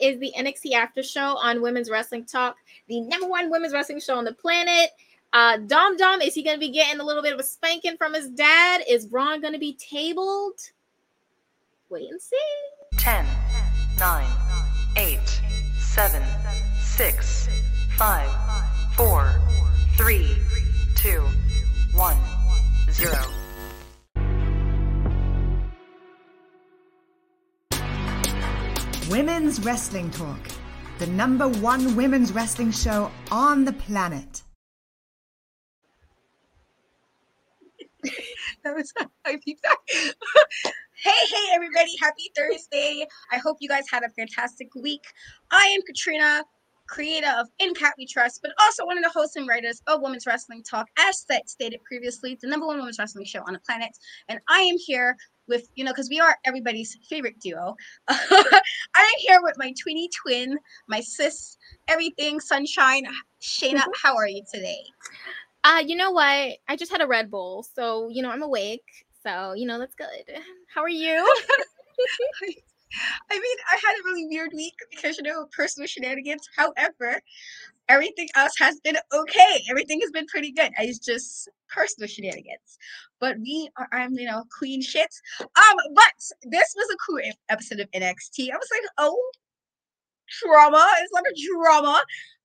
is the NXT After Show on Women's Wrestling Talk, the number one women's wrestling show on the planet. Uh, Dom Dom, is he going to be getting a little bit of a spanking from his dad? Is Bron going to be tabled? Wait and see. 10, 9, 8, 7, 6, 5, 4, 3, 2, 1, 0. Women's Wrestling Talk, the number one women's wrestling show on the planet. that was I peeped that. hey, hey, everybody! Happy Thursday! I hope you guys had a fantastic week. I am Katrina, creator of In Cat We Trust, but also one of the hosts and writers of Women's Wrestling Talk, as stated previously, the number one women's wrestling show on the planet. And I am here with, you know, because we are everybody's favorite duo. I'm here with my tweeny twin, my sis, everything, sunshine. Shayna, how are you today? Uh, you know what? I just had a Red Bull, so you know I'm awake. So you know that's good. How are you? I mean, I had a really weird week because you know personal shenanigans. However, everything else has been okay. Everything has been pretty good. It's just personal shenanigans. But we are, I'm you know queen shit. Um, but this was a cool episode of NXT. I was like, oh, drama. It's like a drama.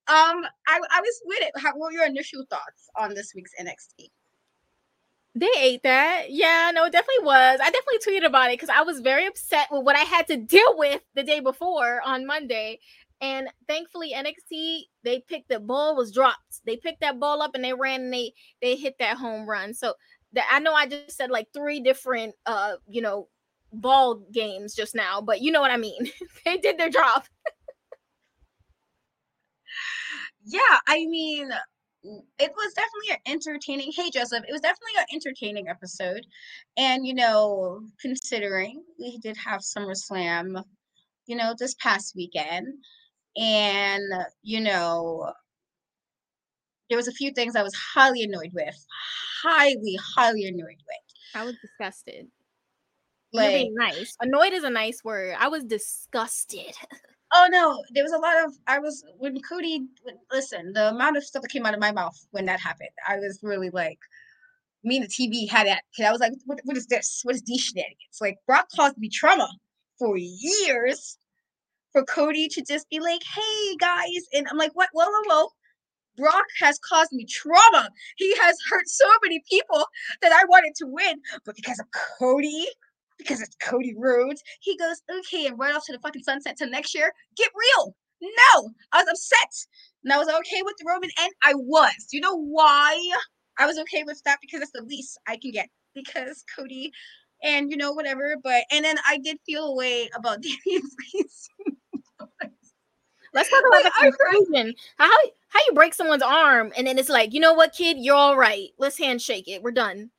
Um, I, I was with it. How, what were your initial thoughts on this week's NXT? They ate that. Yeah, no, it definitely was. I definitely tweeted about it because I was very upset with what I had to deal with the day before on Monday. And thankfully, NXT they picked the ball was dropped. They picked that ball up and they ran and they they hit that home run. So that I know I just said like three different uh you know ball games just now, but you know what I mean. they did their job. yeah, I mean, it was definitely an entertaining. Hey, Joseph, it was definitely an entertaining episode, and you know, considering we did have SummerSlam, you know, this past weekend, and you know, there was a few things I was highly annoyed with, highly, highly annoyed with. I was disgusted. Like, really nice. Annoyed is a nice word. I was disgusted. Oh no, there was a lot of I was when Cody listen, the amount of stuff that came out of my mouth when that happened, I was really like me and the TV had that. I was like, what, what is this? What is these shenanigans? Like Brock caused me trauma for years for Cody to just be like, hey guys, and I'm like, what? Whoa, whoa, whoa. Brock has caused me trauma. He has hurt so many people that I wanted to win, but because of Cody, because it's Cody Rhodes. He goes, okay, and right off to the fucking sunset to next year. Get real. No, I was upset. And I was okay with the Roman and I was. You know why I was okay with that? Because it's the least I can get. Because Cody and you know, whatever. But and then I did feel a way about Damian Priest. Let's talk about the conclusion. How how you break someone's arm and then it's like, you know what, kid, you're all right. Let's handshake it. We're done.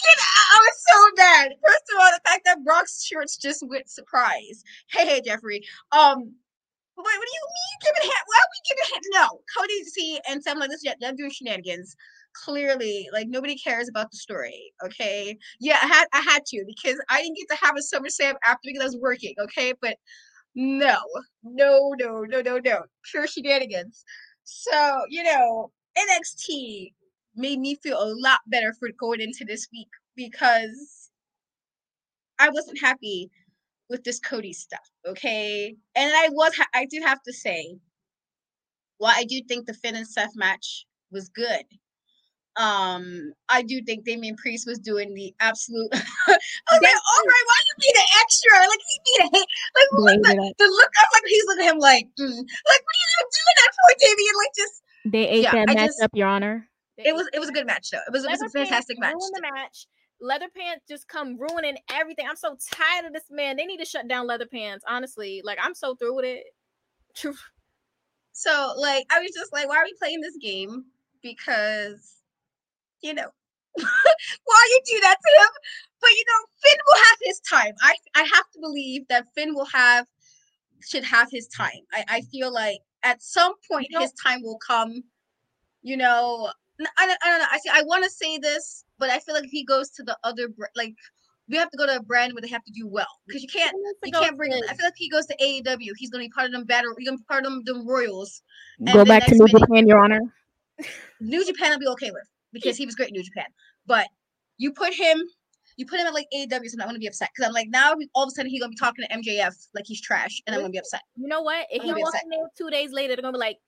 Get out. I was so mad. First of all, the fact that Brock's shirts just went surprise. Hey, hey, Jeffrey. Um, wait, what do you mean giving hand? Why are we giving hand? No, Cody C and something like this. Yeah, they're doing shenanigans. Clearly, like nobody cares about the story. Okay, yeah, I had I had to because I didn't get to have a SummerSlam after because I was working. Okay, but no, no, no, no, no, no, pure shenanigans. So you know, NXT made me feel a lot better for going into this week because I wasn't happy with this Cody stuff. Okay, and I was ha- I did have to say, while I do think the Finn and Seth match was good, um, I do think Damian Priest was doing the absolute. I was like, all right, why you be the extra? Like he be the like look, the, the look. I was like, he's looking at him like, mm. like what are you doing that for, Damian? Like just they ate yeah, that I match just, up, Your Honor. It was it was a good match though. It was, it was a fantastic match. the match. Leather Pants just come ruining everything. I'm so tired of this man. They need to shut down Leather Pants. Honestly, like I'm so through with it. so like I was just like, why are we playing this game? Because you know why you do that to him. But you know, Finn will have his time. I I have to believe that Finn will have should have his time. I, I feel like at some point you know, his time will come. You know, I don't, I don't know. I see. I want to say this, but I feel like if he goes to the other like we have to go to a brand where they have to do well because you can't He needs to you can't bring. to- I feel like he goes to AEW, he's gonna be part of them battle. He's gonna be part of them, them Royals. And Go back to New minute- Japan, Your Honor. New Japan I'll be okay with because he was great in New Japan. But you put him, you put him at like AEW, so I'm not gonna be upset because I'm like now all of a sudden he's gonna be talking to MJF like he's trash, and I'm gonna be upset. You know what? If I'm he walks in there two days later, they're gonna be like,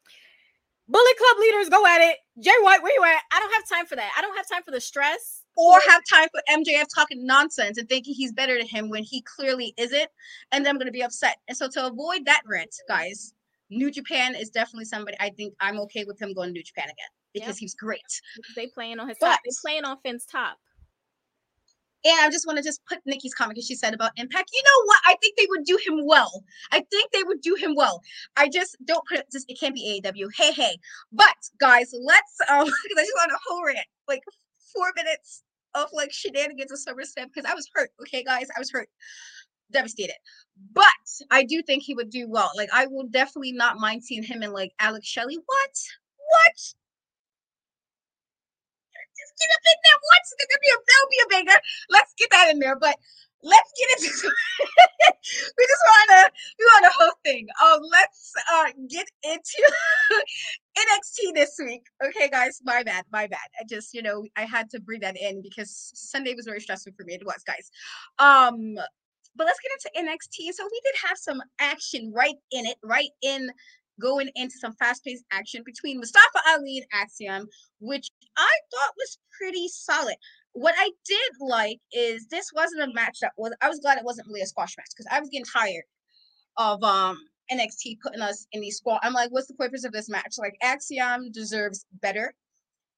Bullet Club leaders, go at it. Jay White, where you at? I don't have time for that. I don't have time for the stress. Or have time for MJF talking nonsense and thinking he's better than him when he clearly isn't, and then I'm gonna be upset. And so to avoid that rant, guys, New Japan is definitely somebody I think I'm okay with him going to New Japan again because Yep. he's great. They playing on his top. They playing on Finn's top. And I just want to just put Nikki's comment because she said about Impact. You know what? I think they would do him well. I think they would do him well. I just don't put it. Just it can't be AEW. Hey, hey. But guys, let's. Um, because I just want a whole rant, like four minutes of like shenanigans of SummerSlam because I was hurt. Okay, guys, I was hurt, devastated. But I do think he would do well. Like I will definitely not mind seeing him and like Alex Shelley. What? What? Get up in there. What's gonna be a that'll be a banger let's get that in there. But let's get into we just wanna we want a whole thing. Um let's uh get into NXT this week. Okay, guys, my bad, my bad. I just, you know, I had to bring that in because Sunday was very stressful for me. It was, guys. Um, but let's get into NXT. So we did have some action right in it, right in going into some fast-paced action between Mustafa Ali and Axiom, which I thought was pretty solid. What I did like is this wasn't a match that was. I was glad it wasn't really a squash match because I was getting tired of um NXT putting us in these squash. I'm like, what's the purpose of this match? Like Axiom deserves better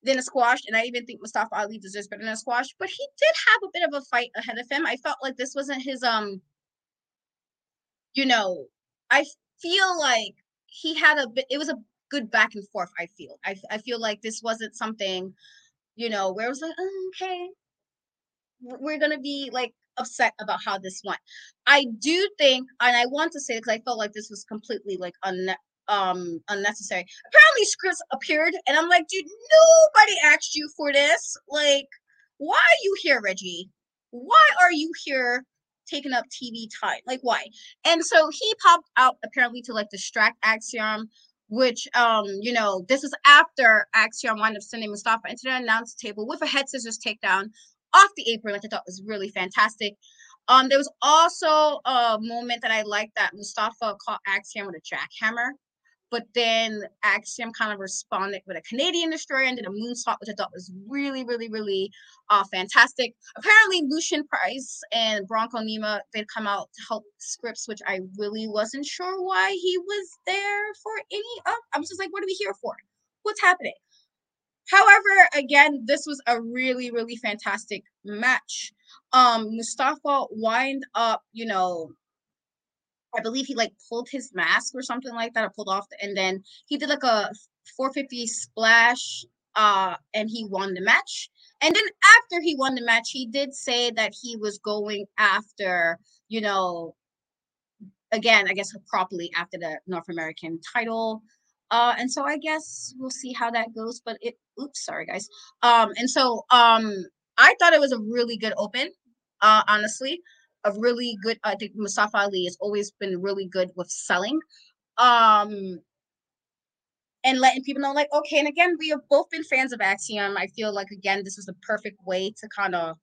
than a squash, and I even think Mustafa Ali deserves better than a squash. But he did have a bit of a fight ahead of him. I felt like this wasn't his um. You know, I feel like he had a bit. It was a good back and forth. I feel. I I feel like this wasn't something, you know, where it was like, oh, okay, we're gonna be like upset about how this went. I do think, and I want to say because I felt like this was completely like unne- um unnecessary. Apparently, Scrypts appeared, and I'm like, dude, nobody asked you for this. Like, why are you here, Reggie? Why are you here? Taking up TV time, like why? And so he popped out apparently to like distract Axiom, which um, you know, this is after Axiom wound up sending Mustafa into the announce table with a head scissors takedown off the apron, which I thought was really fantastic. Um, there was also a moment that I liked that Mustafa caught Axiom with a jackhammer, but then Axiom kind of responded with a Canadian destroyer and did a moonsault, which I thought was really, really, really uh, fantastic. Apparently, Lucien Price and Bronco Nima did come out to help Scrypts, which I really wasn't sure why he was there for any of. I was just like, what are we here for? What's happening? However, again, this was a really, really fantastic match. Um, Mustafa wind up, you know, I believe he like pulled his mask or something like that, or pulled off, the, and then he did like a 450 splash, uh, and he won the match. And then after he won the match, he did say that he was going after, you know, again, I guess properly after the North American title. Uh, and so I guess we'll see how that goes. But it, oops, sorry guys. Um, and so um, I thought it was a really good open. Uh, honestly, a really good. I think Mustafa Ali has always been really good with selling. Um, and letting people know, like, okay, and again, we have both been fans of Axiom. I feel like again, this was the perfect way to kind of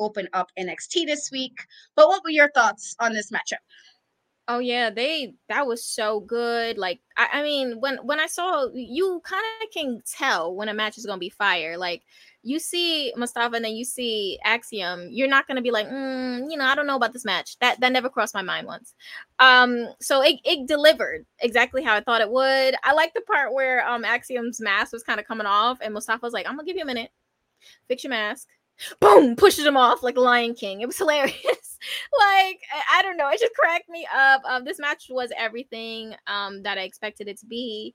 open up NXT this week. But what were your thoughts on this matchup? Oh yeah, they that was so good. Like I, I mean, when when I saw you kind of can tell when a match is gonna be fire. Like you see Mustafa and then you see Axiom, you're not gonna be like, mm, you know, I don't know about this match. That that never crossed my mind once. Um, so it, it delivered exactly how I thought it would. I like the part where um Axiom's mask was kind of coming off, and Mustafa was like, I'm gonna give you a minute, fix your mask. Boom, pushes him off like Lion King. It was hilarious. Like I, don't know, it just cracked me up. Um, this match was everything um that I expected it to be.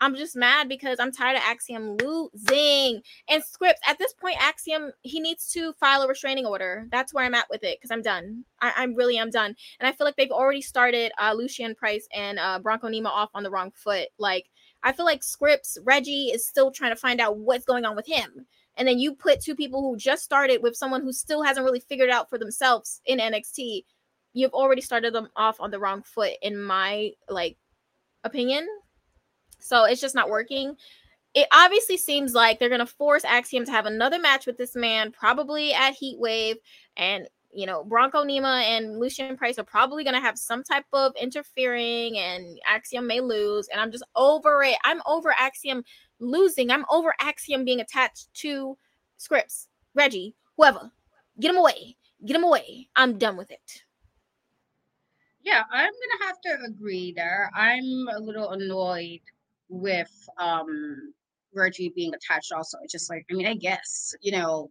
I'm just mad because I'm tired of Axiom losing and Scrypts. At this point, Axiom he needs to file a restraining order. That's where I'm at with it because I'm done. I, I'm really I'm done, and I feel like they've already started uh, Lucien Price and uh, Bronco Nima off on the wrong foot. Like I feel like Scrypts Reggie is still trying to find out what's going on with him and then you put two people who just started with someone who still hasn't really figured out for themselves in NXT, you've already started them off on the wrong foot in my like opinion. So it's just not working. It obviously seems like they're to force Axiom to have another match with this man, probably at Heat Wave. And, you know, Bronco Nima and Lucien Price are probably going to have some type of interfering, and Axiom may lose. And I'm just over it. I'm over Axiom losing. I'm over Axiom being attached to Scrypts, Reggie, whoever. Get him away. Get him away. I'm done with it. Yeah, I'm gonna have to agree there. I'm a little annoyed with um Reggie being attached also. It's just like, I mean, I guess, you know,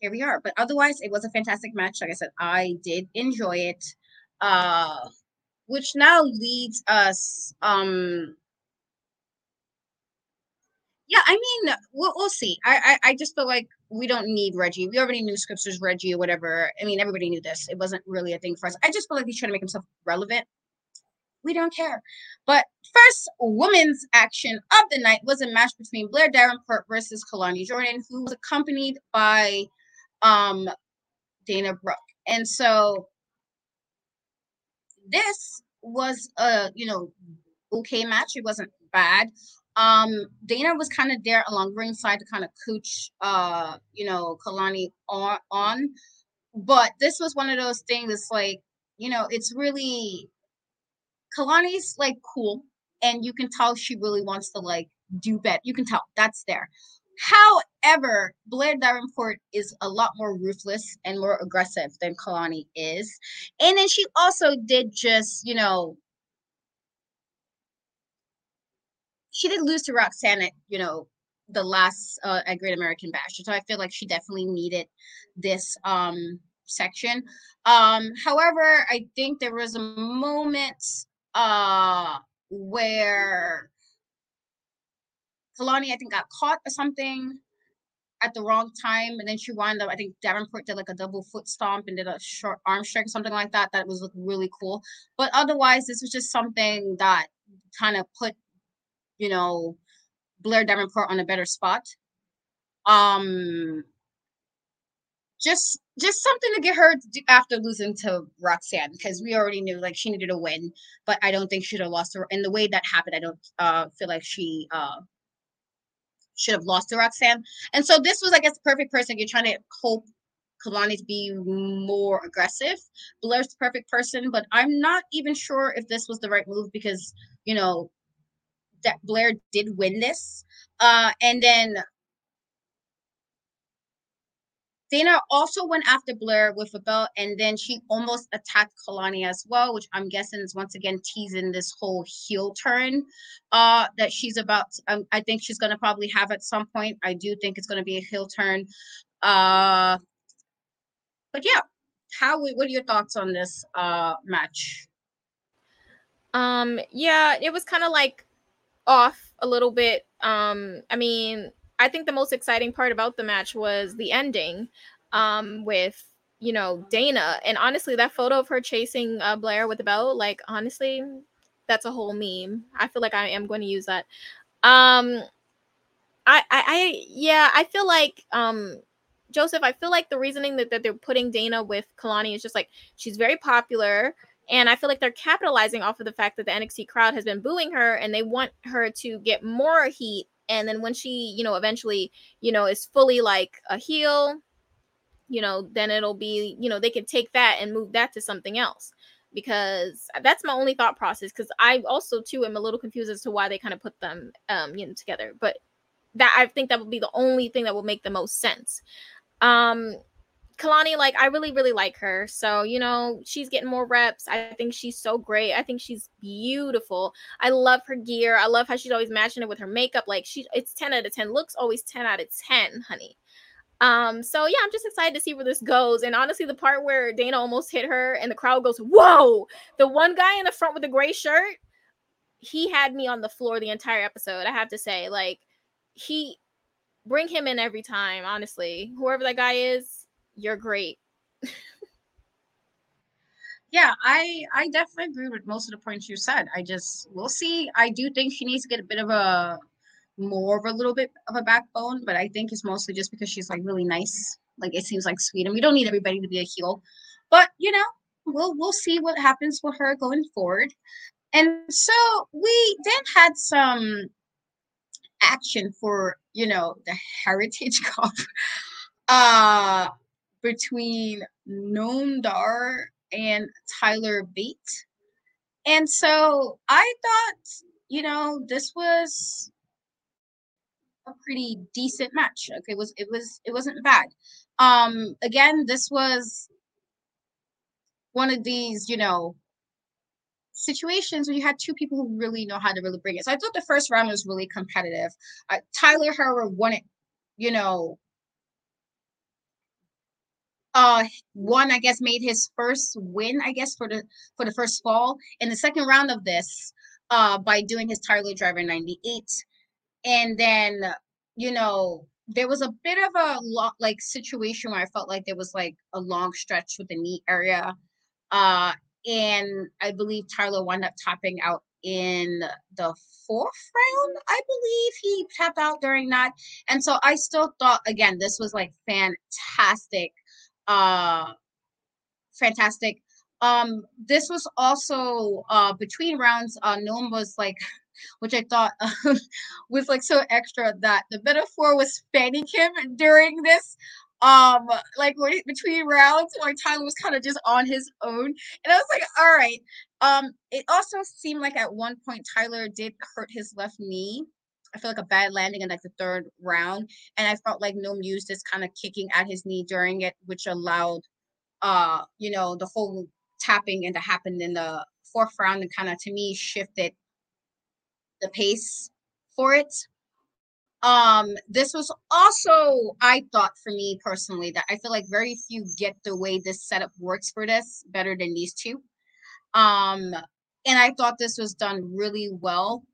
here we are. But otherwise, it was a fantastic match. Like I said, I did enjoy it. Uh which now leads us um yeah, I mean, we'll, we'll see. I, I I just feel like we don't need Reggie. We already knew Scrypts was Reggie or whatever. I mean, everybody knew this. It wasn't really a thing for us. I just feel like he's trying to make himself relevant. We don't care. But first women's action of the night was a match between Blair Davenport versus Kelani Jordan, who was accompanied by um Dana Brooke. And so this was a you know okay match. It wasn't bad. Um, Dana was kind of there along ringside to kind of coach, uh, you know, Kelani on, on. But this was one of those things. Like, you know, it's really Kelani's like cool, and you can tell she really wants to like do better. You can tell that's there. However, Blair Davenport is a lot more ruthless and more aggressive than Kelani is. And then she also did just, you know, she did lose to Roxanne at, you know, the last uh, at Great American Bash. So I feel like she definitely needed this um section. Um, however, I think there was a moment uh where Kelani, I think, got caught or something at the wrong time, and then she wound up. I think Davenport did like a double foot stomp and did a short arm strike or something like that. That was really cool. But otherwise, this was just something that kind of put you know, Blair Davenport on a better spot. Um, just just something to get her to after losing to Roxanne because we already knew like she needed a win, but I don't think she'd have lost her. And the way that happened, I don't uh feel like she uh should have lost to Roxanne. And so this was, I guess, the perfect person. You're trying to hope Kelani to be more aggressive. Blair's the perfect person, but I'm not even sure if this was the right move because you know that Blair did win this. Uh, and then Dana also went after Blair with a belt, and then she almost attacked Kelani as well, which I'm guessing is once again teasing this whole heel turn uh, that she's about. Um, I think she's gonna probably have at some point. I do think it's gonna be a heel turn. Uh, but yeah, how? What are your thoughts on this uh, match? Um, yeah, it was kind of like off a little bit. Um, I mean, I think the most exciting part about the match was the ending um, with you know Dana, and honestly, that photo of her chasing uh, Blair with the belt, like honestly, that's a whole meme. I feel like I am going to use that. Um, I, I, I, yeah, I feel like um, Joseph. I feel like the reasoning that, that they're putting Dana with Kelani is just like she's very popular. And I feel like they're capitalizing off of the fact that the NXT crowd has been booing her and they want her to get more heat. And then when she, you know, eventually, you know, is fully like a heel, you know, then it'll be, you know, they can take that and move that to something else. Because that's my only thought process. Because I also too am a little confused as to why they kind of put them, um, you know, together. But that I think that would be the only thing that will make the most sense. Um, Kelani, like I really, really like her. So, you know, she's getting more reps. I think she's so great. I think she's beautiful. I love her gear. I love how she's always matching it with her makeup. Like she it's 10 out of 10. Looks always 10 out of 10, honey. Um, so yeah, I'm just excited to see where this goes. And honestly, the part where Dana almost hit her and the crowd goes, Whoa! The one guy in the front with the gray shirt, he had me on the floor the entire episode. I have to say, like, he bring him in every time, honestly. Whoever that guy is, you're great. yeah, I I definitely agree with most of the points you said. I just we'll see. I do think she needs to get a bit of a more of a little bit of a backbone, but I think it's mostly just because she's like really nice. Like it seems like sweet, and we don't need everybody to be a heel. But you know, we'll we'll see what happens with her going forward. And so we then had some action for you know the Heritage Cup uh between Noam Dar and Tyler Bate. And so I thought, you know, this was a pretty decent match. Okay, it was it was it wasn't bad. Um again, this was one of these, you know, situations where you had two people who really know how to really bring it. So I thought the first round was really competitive. Uh, Tyler Herro won it, you know, uh one I guess made his first win I guess for the for the first fall. In the second round of this uh by doing his Tyler Driver 98 and then you know there was a bit of a lot like situation where I felt like there was like a long stretch with the knee area. Uh and I believe Tyler wound up tapping out in the fourth round, I believe he tapped out during that. And so I still thought again, this was like fantastic uh fantastic. Um this was also uh between rounds uh Noam was like which I thought was like so extra that the Meta Four was fanning him during this. Um like between rounds where Tyler was kind of just on his own. And I was like all right. Um it also seemed like at one point Tyler did hurt his left knee I feel like a bad landing in like the third round. And I felt like Noam used this kind of kicking at his knee during it, which allowed uh, you know, the whole tapping and to happen in the fourth round and kind of to me shifted the pace for it. Um, this was also, I thought for me personally, that I feel like very few get the way this setup works for this better than these two. Um, and I thought this was done really well.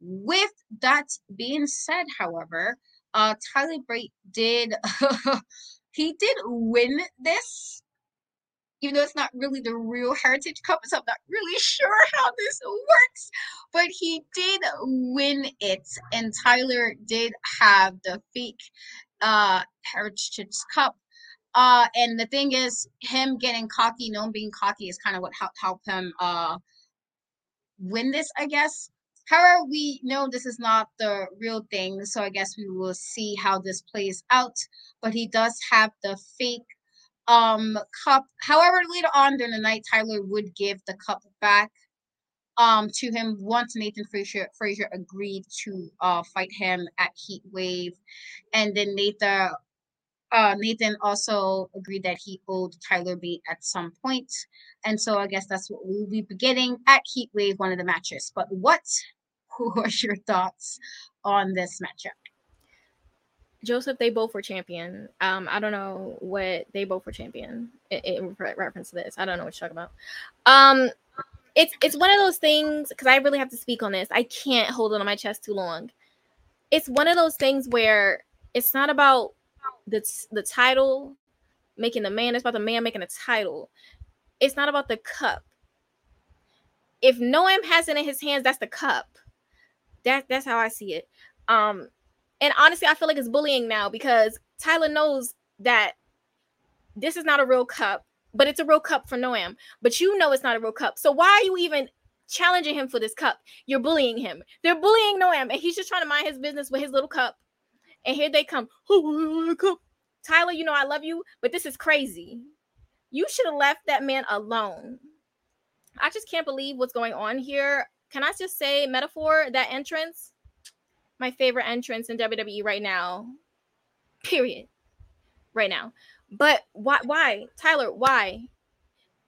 With that being said, however, uh, Tyler Bate did he did win this, even though it's not really the real Heritage Cup, so I'm not really sure how this works. But he did win it, and Tyler did have the fake uh, Heritage Cup. Uh, and the thing is, him getting cocky, Noam being cocky, is kind of what helped help him uh, win this, I guess. However, we know this is not the real thing, so I guess we will see how this plays out. But he does have the fake um cup. However, later on during the night, Tyler would give the cup back um to him once Nathan Frazer Frazer agreed to uh fight him at Heat Wave, and then Nathan uh, Nathan also agreed that he owed Tyler Bate at some point. And so I guess that's what we'll be getting at Heat Wave, one of the matches. But what who are your thoughts on this matchup? Joseph, they both were champion. Um, I don't know what they both were champion in, in reference to this. I don't know what you're talking about. Um, it's it's one of those things because I really have to speak on this. I can't hold it on my chest too long. It's one of those things where it's not about the the title making the man. It's about the man making the title. It's not about the cup. If Noam has it in his hands, that's the cup. That that's how I see it. Um, and honestly, I feel like it's bullying now because Tyler knows that this is not a real cup, but it's a real cup for Noam. But you know it's not a real cup. So why are you even challenging him for this cup? You're bullying him. They're bullying Noam, and he's just trying to mind his business with his little cup. And here they come. Oh. Tyler, you know I love you, but this is crazy. You should have left that man alone. I just can't believe what's going on here can I just say, Meta Four, that entrance, my favorite entrance in WWE right now. Period. Right now. But why why? Tyler, why?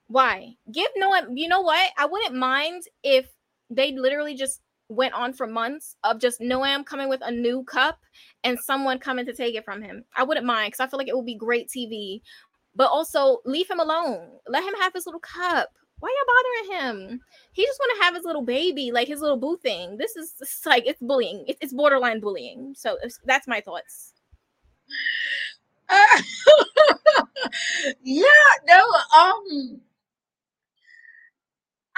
Why? Give no you know what? I wouldn't mind if they literally just went on for months of just Noam coming with a new cup and someone coming to take it from him. I wouldn't mind because I feel like it would be great TV. But also leave him alone. Let him have his little cup why y'all bothering him? He just want to have his little baby, like his little boo thing. This is like it's bullying. It's, it's borderline bullying. So that's my thoughts. Uh, yeah, no, um,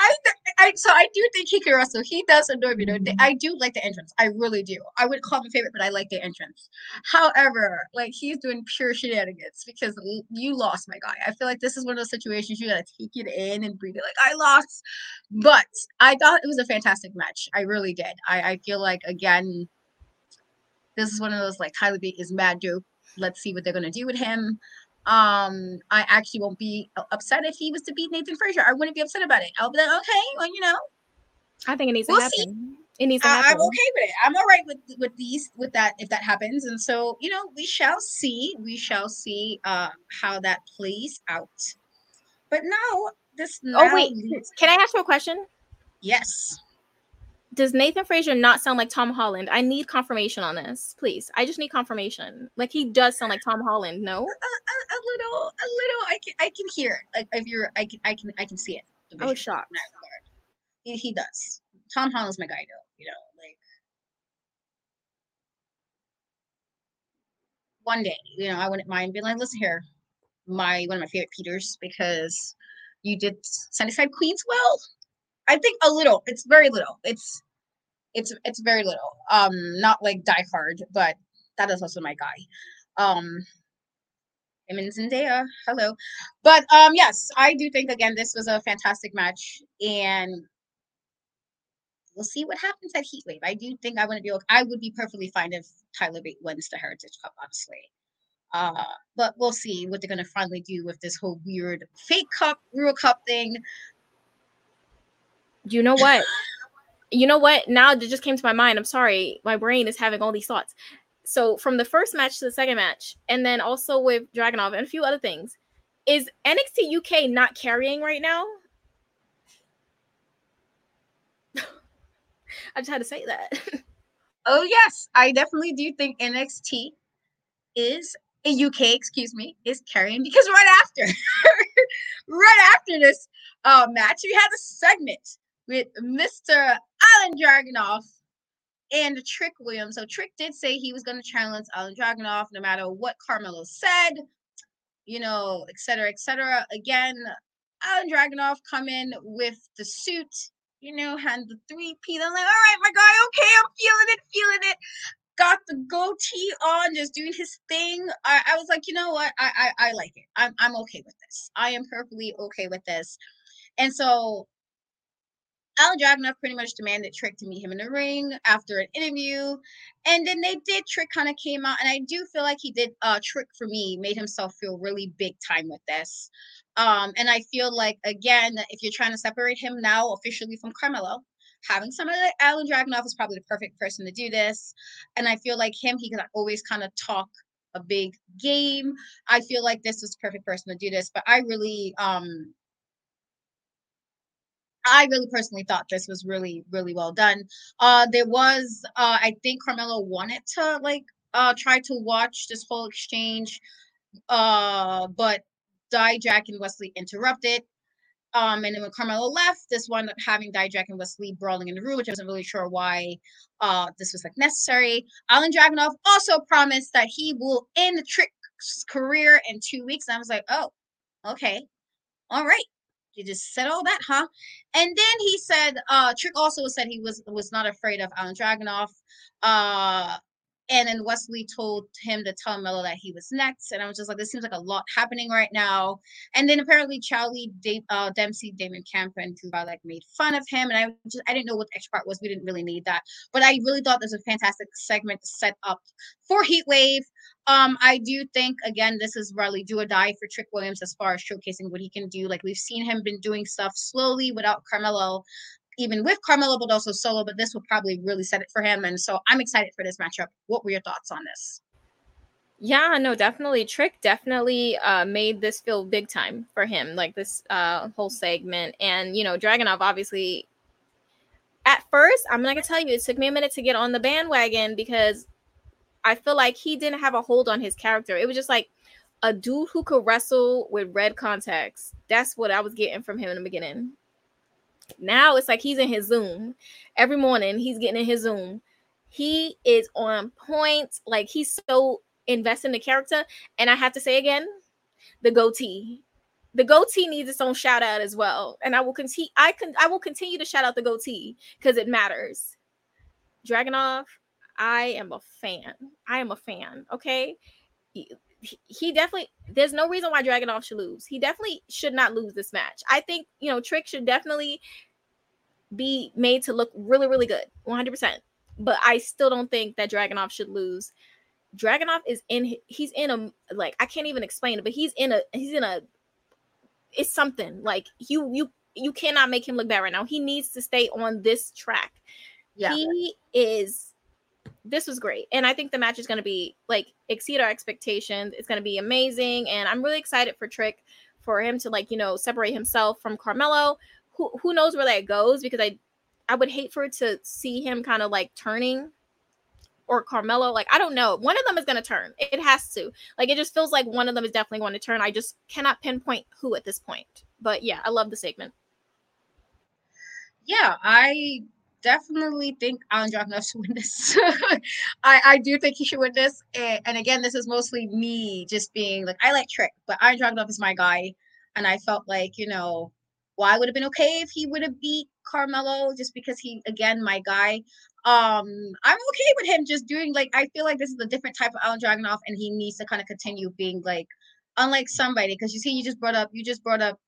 I, I so I do think he can wrestle. He does annoy me. Though. I do like the entrance. I really do. I would call him a favorite, but I like the entrance. However, like he's doing pure shenanigans because you lost, my guy. I feel like this is one of those situations you gotta take it in and breathe it. Like I lost, but I thought it was a fantastic match. I really did. I I feel like again, this is one of those like Tyler Bate is mad dude. Let's see what they're gonna do with him. Um, I actually won't be upset if he was to beat Nathan Frazer. I wouldn't be upset about it. I'll be like, okay, well, you know. I think it needs We'll to see. happen. It needs to I, happen. I'm okay with it. I'm all right with with these with that if that happens. And so, you know, we shall see. We shall see uh how that plays out. But now this Oh wait, leads- can I ask you a question? yes. Does Nathan Frazer not sound like Tom Holland? I need confirmation on this, please. I just need confirmation. Like he does sound like Tom Holland. No, A, a, a little, a little. I can, I can hear it. Like if you're, I can, I can, I can see it. the oh, I was shocked. He, he does. Tom Holland's my guy, though. You know, like one day, you know, I wouldn't mind being like, listen here, my one of my favorite Peters because you did Sunnyside Queens well. I think a little. It's very little. It's it's it's very little. Um, not like Die Hard, but that is also my guy. Um, him and Zendaya. Hello, but um, yes, I do think again this was a fantastic match, and we'll see what happens at Heatwave. I do think I wouldn't be. okay- I would be perfectly fine if Tyler Bate wins the Heritage Cup, honestly. Uh, but we'll see what they're gonna finally do with this whole weird fake cup, real cup thing. You know what? you know what? Now it just came to my mind. I'm sorry, my brain is having all these thoughts. So from the first match to the second match, and then also with Dragunov and a few other things, is NXT UK not carrying right now? I just had to say that. Oh yes, I definitely do think NXT is a UK, excuse me, is carrying because right after, right after this uh, match, we had a segment with Mr. Alan Dragunov and Trick Williams. So Trick did say he was going to challenge Alan Dragunov no matter what Carmelo said, you know, et cetera, et cetera. Again, Alan Dragunov come in with the suit, you know, had the three P. I'm like, all right, my guy, okay, I'm feeling it, feeling it. Got the goatee on, just doing his thing. I, I was like, you know what? I, I I like it. I'm I'm okay with this. I am perfectly okay with this. And so Alan Dragunov pretty much demanded Trick to meet him in the ring after an interview. And then they did. Trick kind of came out, and I do feel like he did uh Trick for me, made himself feel really big time with this. Um, and I feel like again, if you're trying to separate him now officially from Carmelo, having somebody like Alan Dragunov is probably the perfect person to do this. And I feel like him, he could always kind of talk a big game. I feel like this the perfect person to do this. But I really um I really personally thought this was really, really well done. Uh there was uh I think Carmelo wanted to like uh try to watch this whole exchange. Uh but Dijak and Wes Lee interrupted. Um, and then when Carmelo left, this wound up having Dijak and Wes Lee brawling in the room, which I wasn't really sure why uh this was like necessary. Alan Dragunov also promised that he will end the Trick's career in two weeks. And I was like, oh, okay, all right. You just said all that, huh? And then he said, uh, Trick also said he was was not afraid of Alan Dragunov. Uh, and then Wes Lee told him to tell Melo that he was next. And I was just like, this seems like a lot happening right now. And then apparently Charlie, Dave, uh, Dempsey, Damon Kemp, and Kuba like made fun of him. And I just I didn't know what the extra part was. We didn't really need that. But I really thought this was a fantastic segment set up for Heat Wave. Um, I do think again this is really do or die for Trick Williams as far as showcasing what he can do. Like we've seen him been doing stuff slowly without Carmelo, even with Carmelo, also solo. But this will probably really set it for him. And so I'm excited for this matchup. What were your thoughts on this? Yeah, no, definitely. Trick definitely uh, made this feel big time for him, like this uh, whole segment. And, you know, Dragunov obviously, at first, I'm not going to tell you, it took me a minute to get on the bandwagon because I feel like he didn't have a hold on his character. It was just like a dude who could wrestle with red contacts. That's what I was getting from him in the beginning. Now it's like he's in his Zoom. Every morning, he's getting in his Zoom. He is on point. Like he's so invested in the character. And I have to say again, the goatee. the goatee needs its own shout out as well. And I will continue I can I will continue to shout out the goatee because it matters. Dragunov, I am a fan. I am a fan. Okay. He, definitely there's no reason why Dragunov should lose. He definitely should not lose this match. I think, you know, Trick should definitely be made to look really, really good. 100%. But I still don't think that Dragunov should lose. Dragunov is in he's in a like I can't even explain it, but he's in a he's in a it's something like you you you cannot make him look bad right now. He needs to stay on this track. Yeah. He is this was great. And I think the match is going to be like exceed our expectations. It's going to be amazing and I'm really excited for Trick for him to like, you know, separate himself from Carmelo. Who who knows where that goes because I I would hate for it to see him kind of like turning or Carmelo. Like, I don't know. One of them is going to turn. It has to. Like, it just feels like one of them is definitely going to turn. I just cannot pinpoint who at this point. But yeah, I love the segment. Yeah, I definitely think Alan Dragunov should win this. I, I do think he should win this. And, and, again, this is mostly me just being like, I like Trick, but Alan Dragunov is my guy. And I felt like, you know, why would have been okay if he would have beat Carmelo just because he again my guy. Um, I'm okay with him just doing like I feel like this is a different type of Alan Dragunov, and he needs to kind of continue being like unlike somebody because you see you just brought up you just brought up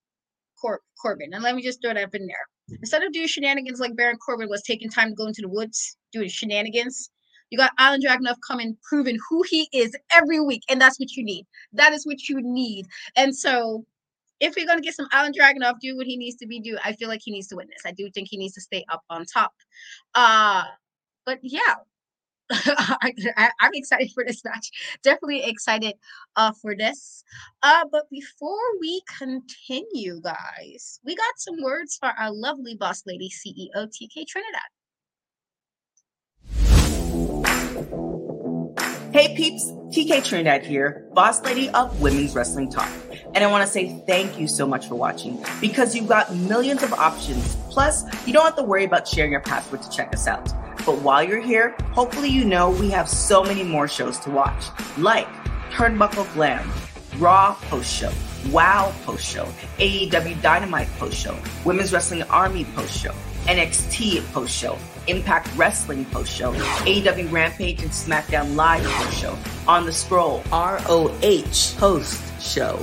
Cor- Corbin, and let me just throw that up in there. Instead of doing shenanigans like Baron Corbin was taking time to go into the woods doing shenanigans, you got Alan Dragunov coming, proving who he is every week, and that's what you need. That is what you need. And so if we're gonna get some Alan Dragunov do what he needs to be do, I feel like he needs to this. I do think he needs to stay up on top. Uh but yeah. I, am excited for this match. Definitely excited uh, for this. Uh, but before we continue, guys, we got some words for our lovely boss lady CEO TK Trinidad. Hey peeps, TK Trinidad here, boss lady of Women's Wrestling Talk. And I want to say thank you so much for watching because you've got millions of options. Plus, you don't have to worry about sharing your password to check us out. But while you're here, hopefully you know we have so many more shows to watch, like Turnbuckle Glam, Raw Post Show, WoW Post Show, AEW Dynamite Post Show, Women's Wrestling Army Post Show, NXT Post Show, Impact Wrestling post show, AEW Rampage and SmackDown Live post show, On the Scroll, ROH post show,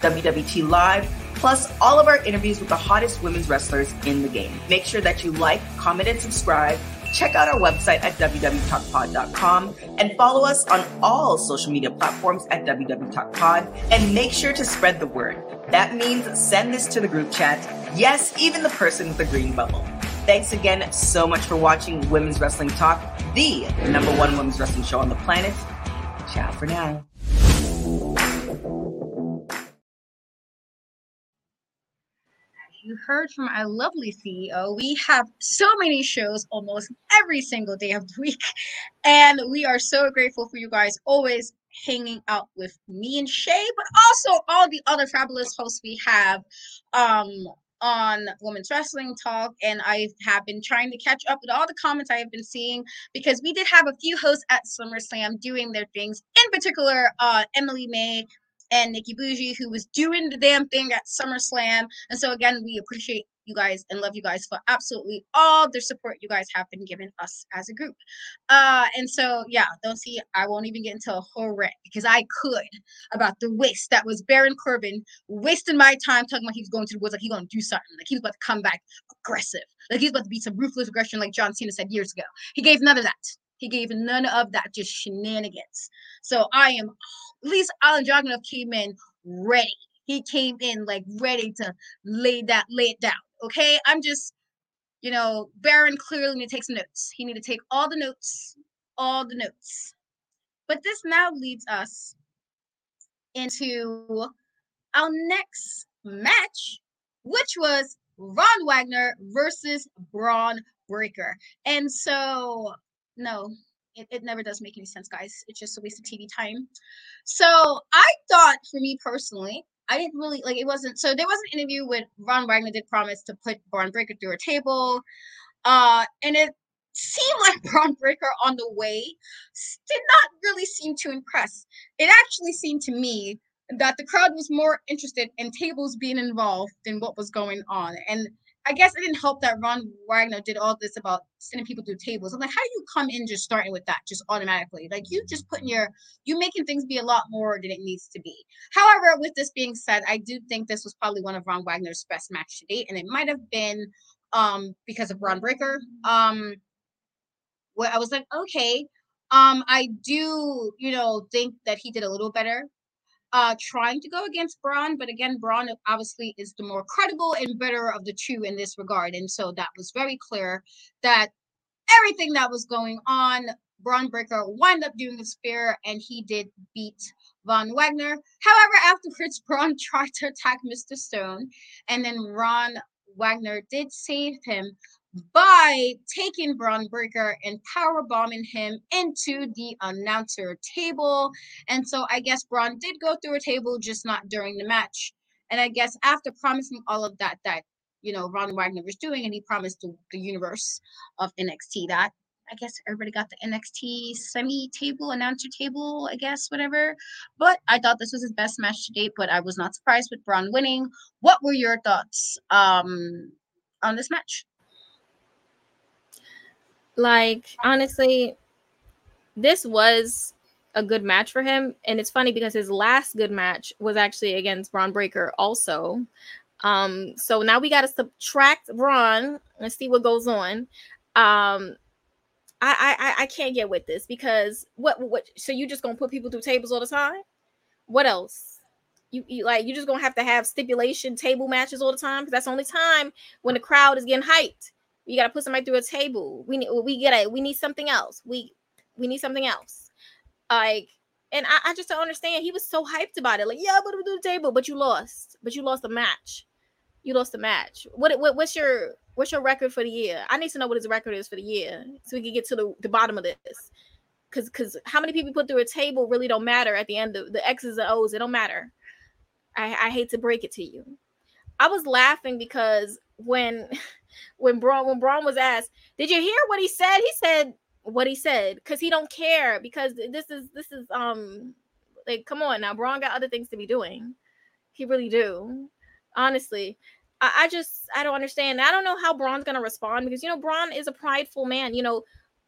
WWT Live, plus all of our interviews with the hottest women's wrestlers in the game. Make sure that you like, comment, and subscribe. Check out our website at www.talkpod.com and follow us on all social media platforms at www.talkpod and make sure to spread the word. That means send this to the group chat. Yes, even the person with the green bubble. Thanks again so much for watching Women's Wrestling Talk, the number one women's wrestling show on the planet. Ciao for now. You heard from our lovely CEO, we have so many shows almost every single day of the week. And we are so grateful for you guys always hanging out with me and Shay, but also all the other fabulous hosts we have. Um, on Women's Wrestling Talk, and I have been trying to catch up with all the comments I have been seeing because we did have a few hosts at SummerSlam doing their things. In particular, uh, Emily May and Nikki Bougie, who was doing the damn thing at SummerSlam. And so again, we appreciate you guys and love you guys for absolutely all the support you guys have been giving us as a group. Uh, and so yeah, don't see I won't even get into a whole rant because I could about the waste that was Baron Corbin wasting my time talking about he was going to the woods like he's gonna do something, like he was about to come back aggressive, like he's about to be some ruthless aggression like John Cena said years ago. He gave none of that. He gave none of that, just shenanigans. So I am at least Alan Dragunov came in ready. He came in like ready to lay that lay it down. Okay, I'm just, you know, Baron clearly need to take some notes. He need to take all the notes, all the notes. But this now leads us into our next match, which was Von Wagner versus Bron Breakker. And so, no, it, it never does make any sense, guys. It's just a waste of TV time. So I thought, for me personally, I didn't really like it wasn't so there was an interview with Von Wagner did promise to put Bron Breakker through a table. Uh and it seemed like Bron Breakker on the way did not really seem to impress. It actually seemed to me that the crowd was more interested in tables being involved than what was going on. And I guess it didn't help that Von Wagner did all this about sending people through tables. I'm like, how do you come in just starting with that just automatically? Like you just putting your you making things be a lot more than it needs to be. However, with this being said, I do think this was probably one of Von Wagner's best match to date, and it might have been um because of Bron Breakker. Um where I was like, okay. Um, I do, you know, think that he did a little better uh trying to go against Bron, but again, Bron obviously is the more credible and better of the two in this regard. And so that was very clear that everything that was going on, Bron Breakker wound up doing the spear and he did beat Von Wagner. However, after afterwards, Bron tried to attack Mr. Stone, and then Von Wagner did save him by taking Bron Breakker and power bombing him into the announcer table. And so I guess Bron did go through a table, just not during the match. And I guess after promising all of that, that you know Von Wagner was doing, and he promised the, the universe of NXT that I guess everybody got the NXT semi table, announcer table, I guess, whatever. But I thought this was his best match to date, but I was not surprised with Bron winning. What were your thoughts um on this match? Like honestly, this was a good match for him, and it's funny because his last good match was actually against Bron Breakker, also. Um, so now we got to subtract Bron and see what goes on. Um, I, I I can't get with this because what what so you just gonna put people through tables all the time? What else? You, you like you just gonna have to have stipulation table matches all the time because that's the only time when the crowd is getting hyped. You got to put somebody through a table. We need we get it. We need something else. We we need something else. Like, and I, I just don't understand. He was so hyped about it. Like, yeah, but we do the table, but you lost. But you lost the match. You lost the match. What, what what's your what's your record for the year? I need to know what his record is for the year so we can get to the, the bottom of this. Cause cause how many people put through a table really don't matter at the end of the X's and O's. It don't matter. I, I hate to break it to you. I was laughing because when when Bron when Bron was asked, "Did you hear what he said?" He said what he said because he don't care because this is this is um like come on now Bron got other things to be doing. He really do. Honestly, I, I just I don't understand. I don't know how Bron's gonna respond because you know Bron is a prideful man. You know,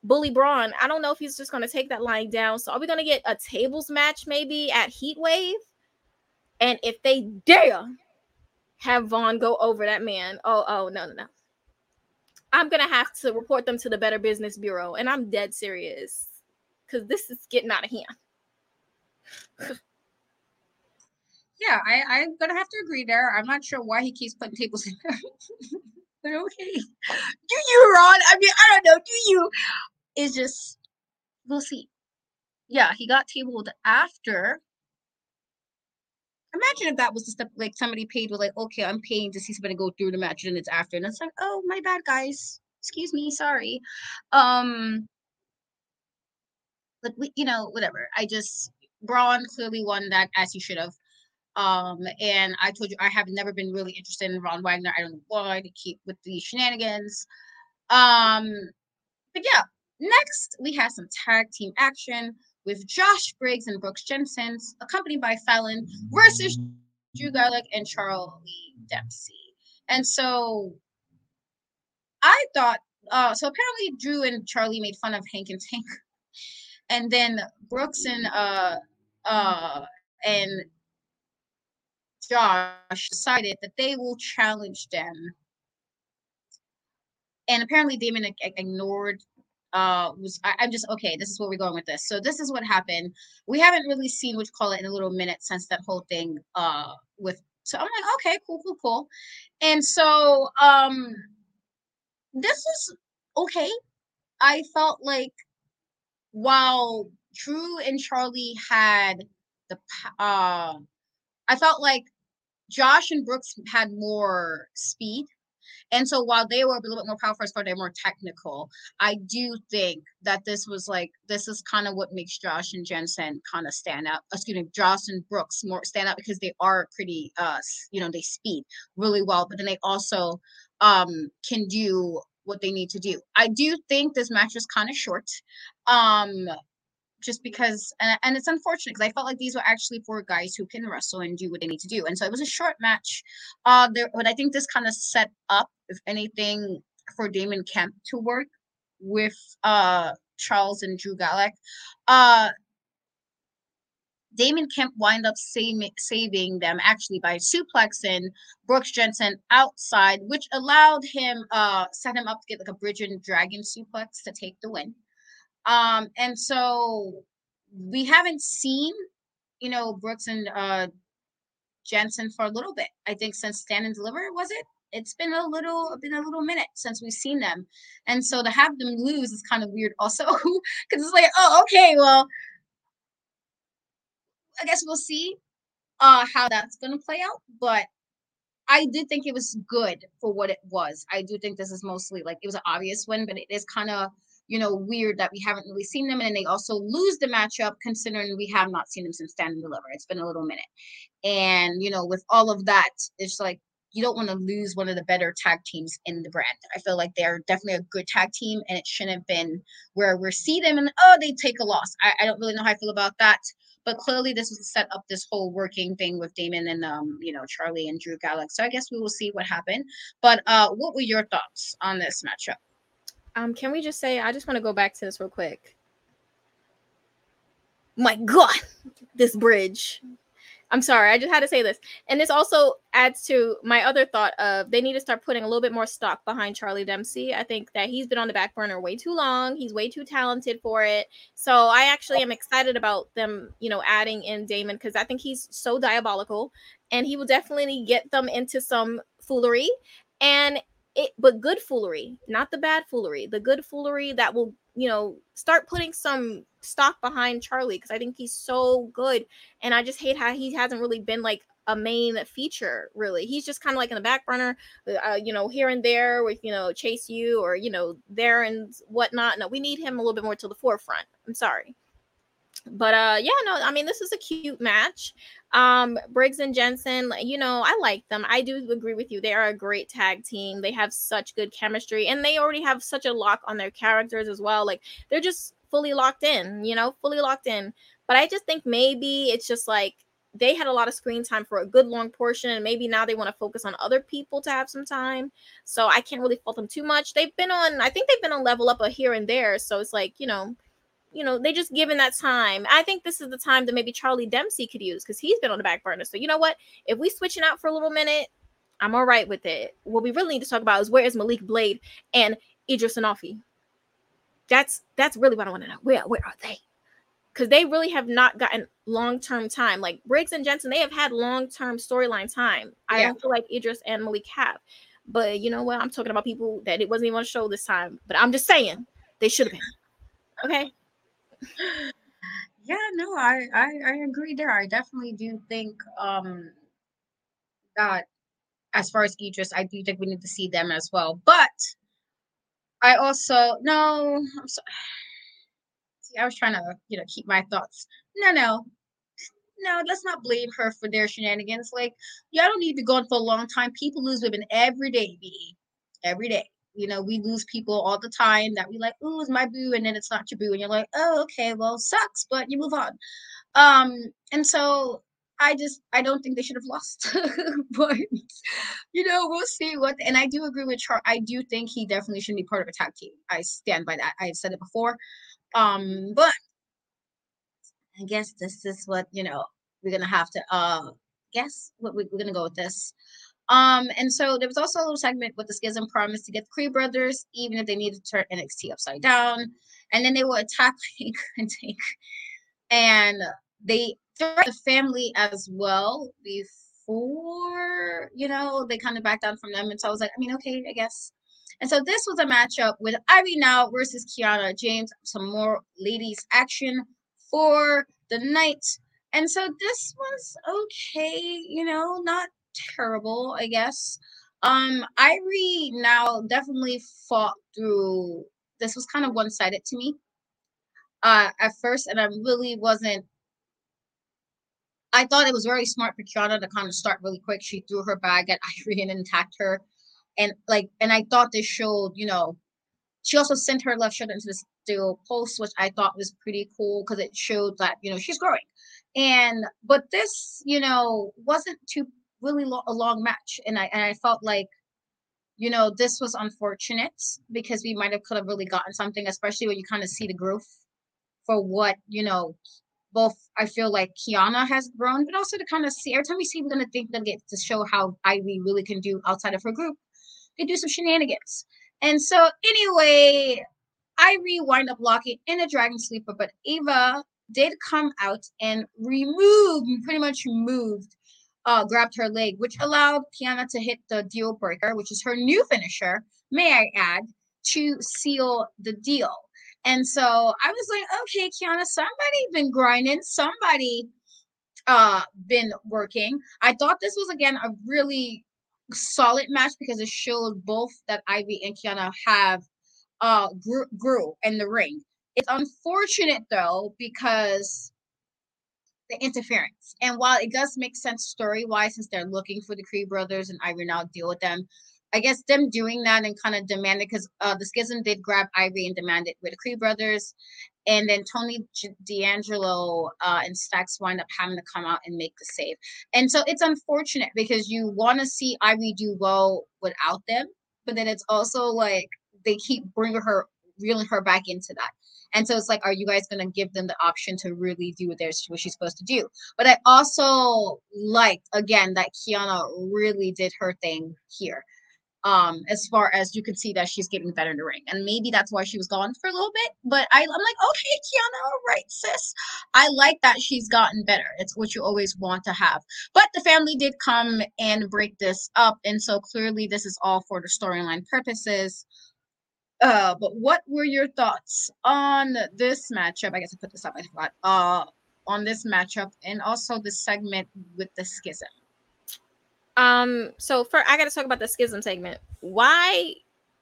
bully Bron. I don't know if he's just gonna take that line down. So are we gonna get a tables match maybe at Heat Wave? And if they dare have Von go over that man, oh oh no no no. I'm gonna have to report them to the Better Business Bureau, and I'm dead serious because this is getting out of hand. yeah, I, I'm gonna have to agree there. I'm not sure why he keeps putting tables in there. but okay. Do you, Ron? I mean, I don't know. Do you? It's just we'll see. Yeah, he got tabled after imagine if that was the step like somebody paid with like, okay, I'm paying to see somebody go through the match and it's after, and it's like, oh my bad, guys. Excuse me, sorry. Um but we, you know, whatever. I just Bron clearly won that as he should have. Um, and I told you I have never been really interested in Von Wagner. I don't know why to keep with the shenanigans. Um, but yeah, next we have some tag team action with Josh Briggs and Brooks Jensen, accompanied by Fallon versus Drew Gulak and Charlie Dempsey. And so I thought, uh, so apparently Drew and Charlie made fun of Hank and Tank. And then Brooks and uh uh and Josh decided that they will challenge them. And apparently Damon ignored uh was I, am just okay this is where we're going with this. So this is what happened. We haven't really seen what call it in a little minute since that whole thing uh with so i'm like okay cool cool cool. And so um this is okay. I felt like while drew and charlie had the uh i felt like josh and brooks had more speed and so while they were a little bit more powerful as far they're more technical, I do think that this was like this is kind of what makes Josh and Jensen kind of stand out. Excuse me, Josh and Brooks more stand out because they are pretty uh you know, they speed really well, but then they also um can do what they need to do. I do think this match was kind of short. Um just because and, and it's unfortunate because I felt like these were actually four guys who can wrestle and do what they need to do. And so it was a short match. Uh there but I think this kind of set up, if anything, for Damon Kemp to work with uh Charles and Drew Gulak. Uh Damon Kemp wind up saving, saving them actually by suplexing Brooks Jensen outside, which allowed him uh set him up to get like a bridge and dragon suplex to take the win. Um, and so we haven't seen, you know, Brooks and uh Jensen for a little bit. I think since Stand and Deliver, was it? It's been a little been a little minute since we've seen them. And so to have them lose is kind of weird also because it's like, oh, okay, well, I guess we'll see uh how that's gonna play out. But I did think it was good for what it was. I do think this is mostly like it was an obvious win, but it is kind of you know weird that we haven't really seen them, and they also lose the matchup considering we have not seen them since Stand and Deliver. It's been a little minute, and you know with all of that, it's like you don't want to lose one of the better tag teams in the brand. I feel like they're definitely a good tag team, and it shouldn't have been where we see them and oh they take a loss. I, I don't really know how I feel about that. But clearly, this was set up this whole working thing with Damon and um, you know, Charlie and Drew Gulak. So I guess we will see what happened. But uh, what were your thoughts on this matchup? Um, can we just say I just want to go back to this real quick. My God, this bridge. I'm sorry, I just had to say this. And this also adds to my other thought of they need to start putting a little bit more stock behind Charlie Dempsey. I think that he's been on the back burner way too long. He's way too talented for it. So I actually am excited about them, you know, adding in Damon because I think he's so diabolical and he will definitely get them into some foolery. And it but good foolery, not the bad foolery, the good foolery that will, you know, start putting some stock behind Charlie because I think he's so good. And I just hate how he hasn't really been like a main feature, really. He's just kind of like in the back burner, uh, you know, here and there with, you know, Chase U or, you know, there and whatnot. No, we need him a little bit more to the forefront. I'm sorry but uh yeah no i mean this is a cute match. Um briggs and jensen you know i like them. I do agree with you. They are a great tag team. They have such good chemistry and they already have such a lock on their characters as well. Like they're just fully locked in you know fully locked in. But i just think maybe it's just like they had a lot of screen time for a good long portion and maybe now they want to focus on other people to have some time. So i can't really fault them too much. They've been on i think they've been on level up a here and there. So it's like you know you know, they just given that time. I think this is the time that maybe Charlie Dempsey could use because he's been on the back burner. So you know what? If we switching out for a little minute, I'm all right with it. What we really need to talk about is where is Malik Blade and Idris Enofe? That's that's really what I want to know. Where where are they? Because they really have not gotten long term time. Like Briggs and Jensen, they have had long term storyline time. I don't feel like Idris and Malik have. But you know what? I'm talking about people that it wasn't even on show this time. But I'm just saying they should have been. Okay yeah no I, I i agree there i definitely do think um that as far as idris i do think we need to see them as well but i also no i'm sorry see i was trying to you know keep my thoughts no no no, let's not blame her for their shenanigans. Like, y'all don't need to go on for a long time. People lose women every day, B. Every day. You know, we lose people all the time that we like, oh, it's my boo, and then it's not your boo, and you're like, oh, okay, well, sucks, but you move on. Um, and so I just I don't think they should have lost, but you know we'll see what. And I do agree with Char. I do think he definitely shouldn't be part of a tag team. I stand by that. I've said it before. Um, but I guess this is what you know we're gonna have to uh guess what we, we're gonna go with this. Um, and so there was also a little segment with the Schism promise to get the Creed brothers, even if they needed to turn NXT upside down. And then they will attack and and they threatened the family as well before, you know, they kind of backed down from them. And so I was like, I mean, okay, I guess. And so this was a matchup with Ivy Nile versus Kiana James. Some more ladies action for the night. And so this was okay, you know, not terrible, I guess. Um, Ivory now definitely fought through. This was kind of one sided to me uh, at first, and I really wasn't. I thought it was very smart for Kiana to kind of start really quick. She threw her bag at Ivory and attacked her, and like, and I thought this showed, you know, she also sent her left shoulder into the steel post, which I thought was pretty cool because it showed that you know she's growing. And but this, you know, wasn't too really lo- a long match, and I and I felt like, you know, this was unfortunate because we might have could have really gotten something, especially when you kind of see the growth for what you know. Both I feel like Kiana has grown, but also to kind of see every time we see, we're gonna think that get to show how Ivy really can do outside of her group. They do some shenanigans. And so anyway, Irie wind up locking in a dragon sleeper, but Ava did come out and remove, pretty much removed, uh, grabbed her leg, which allowed Kiana to hit the deal breaker, which is her new finisher, may I add, to seal the deal. And so I was like, okay, Kiana, somebody been grinding, somebody uh been working. I thought this was again a really solid match because it showed both that Ivy and Kiana have uh grew, grew in the ring. It's unfortunate though because the interference. And while it does make sense story wise, since they're looking for the Creed brothers and Ivy Nile deal with them, I guess them doing that and kind of demanding because uh, the schism did grab Ivy and demanded with the Creed brothers, and then Tony D'Angelo uh, and Stacks wind up having to come out and make the save. And so it's unfortunate because you want to see Ivy do well without them, but then it's also like they keep bringing her, reeling her back into that. And so it's like, are you guys going to give them the option to really do what they're what she's supposed to do? But I also liked again that Kiana really did her thing here. Um, as far as you can see that she's getting better in the ring, and maybe that's why she was gone for a little bit. But I, I'm like, okay, Kiana, all right, sis. I like that she's gotten better. It's what you always want to have. But the family did come and break this up, and so clearly this is all for the storyline purposes. Uh, but what were your thoughts on this matchup? I guess I put this up. I forgot. Uh, on this matchup and also the segment with the schism. Um, so for I gotta talk about the schism segment. Why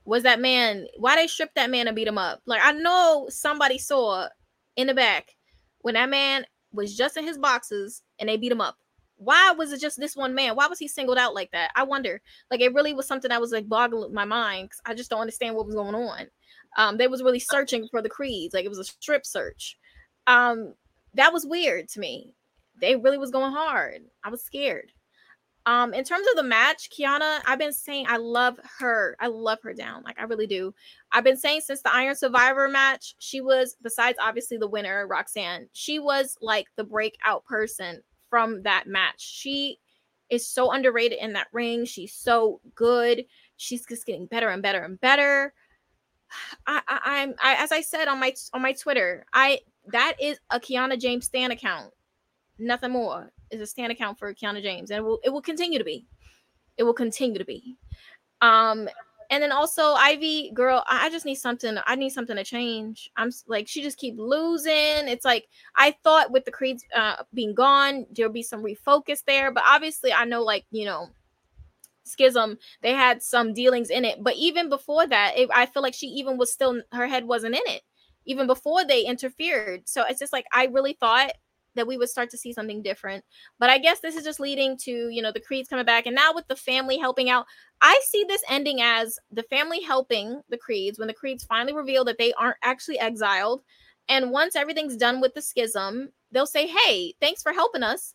was that man? Why they stripped that man and beat him up? Like I know somebody saw in the back when that man was just in his boxes and they beat him up. Why was it just this one man? Why was he singled out like that? I wonder. Like it really was something that was like boggling my mind I just don't understand what was going on. Um, they was really searching for the creeds, like it was a strip search. Um, that was weird to me. They really was going hard. I was scared. Um, in terms of the match, Kiana, I've been saying I love her. I love her down. Like I really do. I've been saying since the Iron Survivor match, she was, besides obviously the winner, Roxanne, she was like the breakout person from that match. She is so underrated in that ring. She's so good. She's just getting better and better and better. I, I I'm I, as I said on my on my Twitter, I that is a Kiana James Stan account. Nothing more is a stand account for Kiana James, and it will it will continue to be. It will continue to be. Um, and then also Ivy, girl, I just need something. I need something to change. I'm like she just keep losing. It's like I thought with the creeds uh, being gone, there'll be some refocus there, but obviously I know like you know schism they had some dealings in it but even before that it, i feel like she even was still her head wasn't in it even before they interfered so it's just like i really thought that we would start to see something different but i guess this is just leading to you know the creeds coming back and now with the family helping out i see this ending as the family helping the creeds when the creeds finally reveal that they aren't actually exiled and once everything's done with the schism they'll say hey thanks for helping us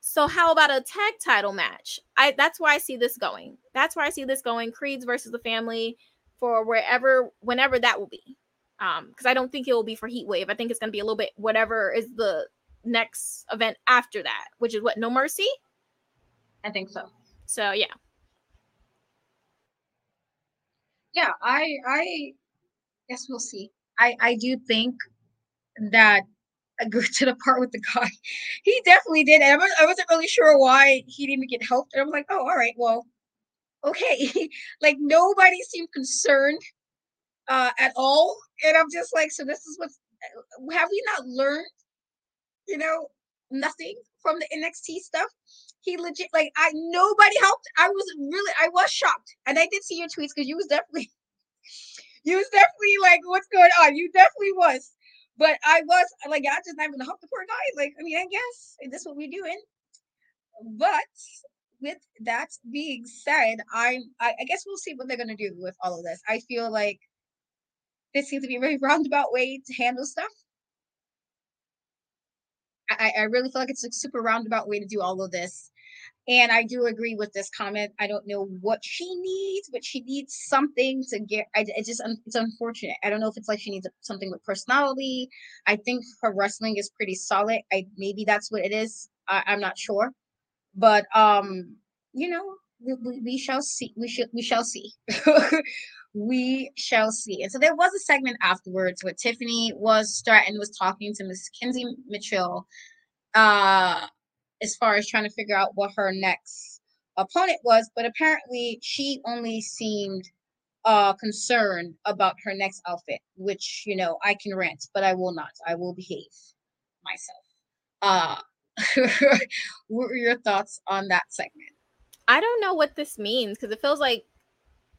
so how about a tag title match? I that's where I see this going. That's where I see this going. Creeds versus the family for wherever whenever that will be. Um, because I don't think it will be for Heat Wave. I think it's gonna be a little bit whatever is the next event after that, which is what No Mercy. I think so. So yeah. Yeah, I I guess we'll see. I I do think that I go to the part with the guy. He definitely did. And I, was, I wasn't really sure why he didn't even get helped. And I was like, oh, all right, well, okay. like nobody seemed concerned uh, at all. And I'm just like, so this is what have we not learned, you know, nothing from the NXT stuff? He legit like I nobody helped. I was really I was shocked. And I did see your tweets because you was definitely you was definitely like, what's going on? You definitely was. But I was like, I just not gonna help the poor guy. Like, I mean, I guess this is what we're doing. But with that being said, I'm I, I guess we'll see what they're gonna do with all of this. I feel like this seems to be a very roundabout way to handle stuff. I, I really feel like it's a super roundabout way to do all of this. And I do agree with this comment. I don't know what she needs, but she needs something to get. I just it's unfortunate. I don't know if it's like she needs something with personality. I think her wrestling is pretty solid. I maybe that's what it is. I, I'm not sure, but um, you know, we, we, shall see. We should we shall see. we shall see. And so there was a segment afterwards where Tiffany was starting was talking to Miss Kenzie Mitchell uh as far as trying to figure out what her next opponent was, but apparently she only seemed uh concerned about her next outfit, which you know I can rant, but I will not. I will behave myself. Uh what were your thoughts on that segment? I don't know what this means because it feels like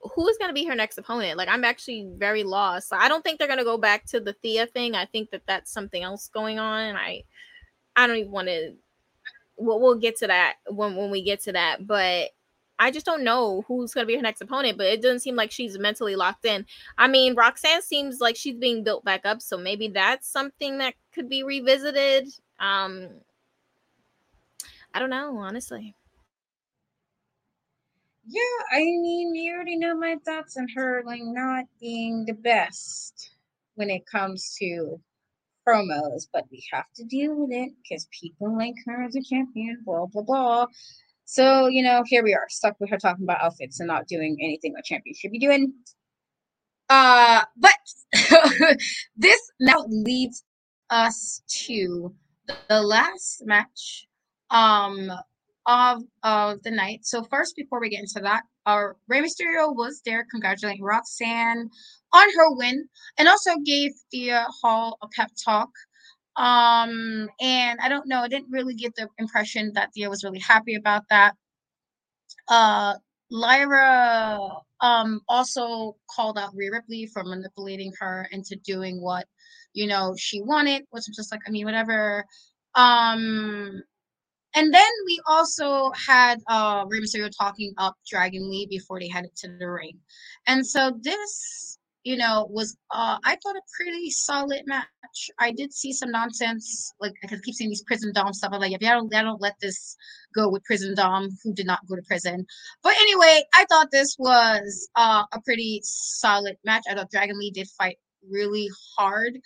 who's going to be her next opponent? Like, I'm actually very lost. I don't think they're going to go back to the Thea thing. I think that that's something else going on. And I, I don't even want to. We'll, we'll get to that when when we get to that. But I just don't know who's going to be her next opponent. But it doesn't seem like she's mentally locked in. I mean, Roxanne seems like she's being built back up, so maybe that's something that could be revisited. Um, I don't know, honestly. Yeah, I mean, you already know my thoughts on her like not being the best when it comes to promos, but we have to deal with it because people like her as a champion, blah blah blah. So, you know, here we are, stuck with her talking about outfits and not doing anything a champion should be doing. Uh, but this now leads us to the last match um of the night. So first, before we get into that, our Rey Mysterio was there congratulating Roxanne on her win, and also gave Thea Hail a pep talk. Um, and I don't know, I didn't really get the impression that Thea was really happy about that. Uh, Lyra um also called out Rhea Ripley for manipulating her into doing what you know she wanted, which was just like, I mean, whatever. Um, and then we also had uh Rey Mysterio talking up Dragon Lee before they headed to the ring. And so this, you know, was uh I thought a pretty solid match. I did see some nonsense, like I keep seeing these prison dom stuff. I'm like, if you don't, I don't let this go with prison dom who did not go to prison. But anyway, I thought this was uh a pretty solid match. I thought Dragon Lee did fight really hard.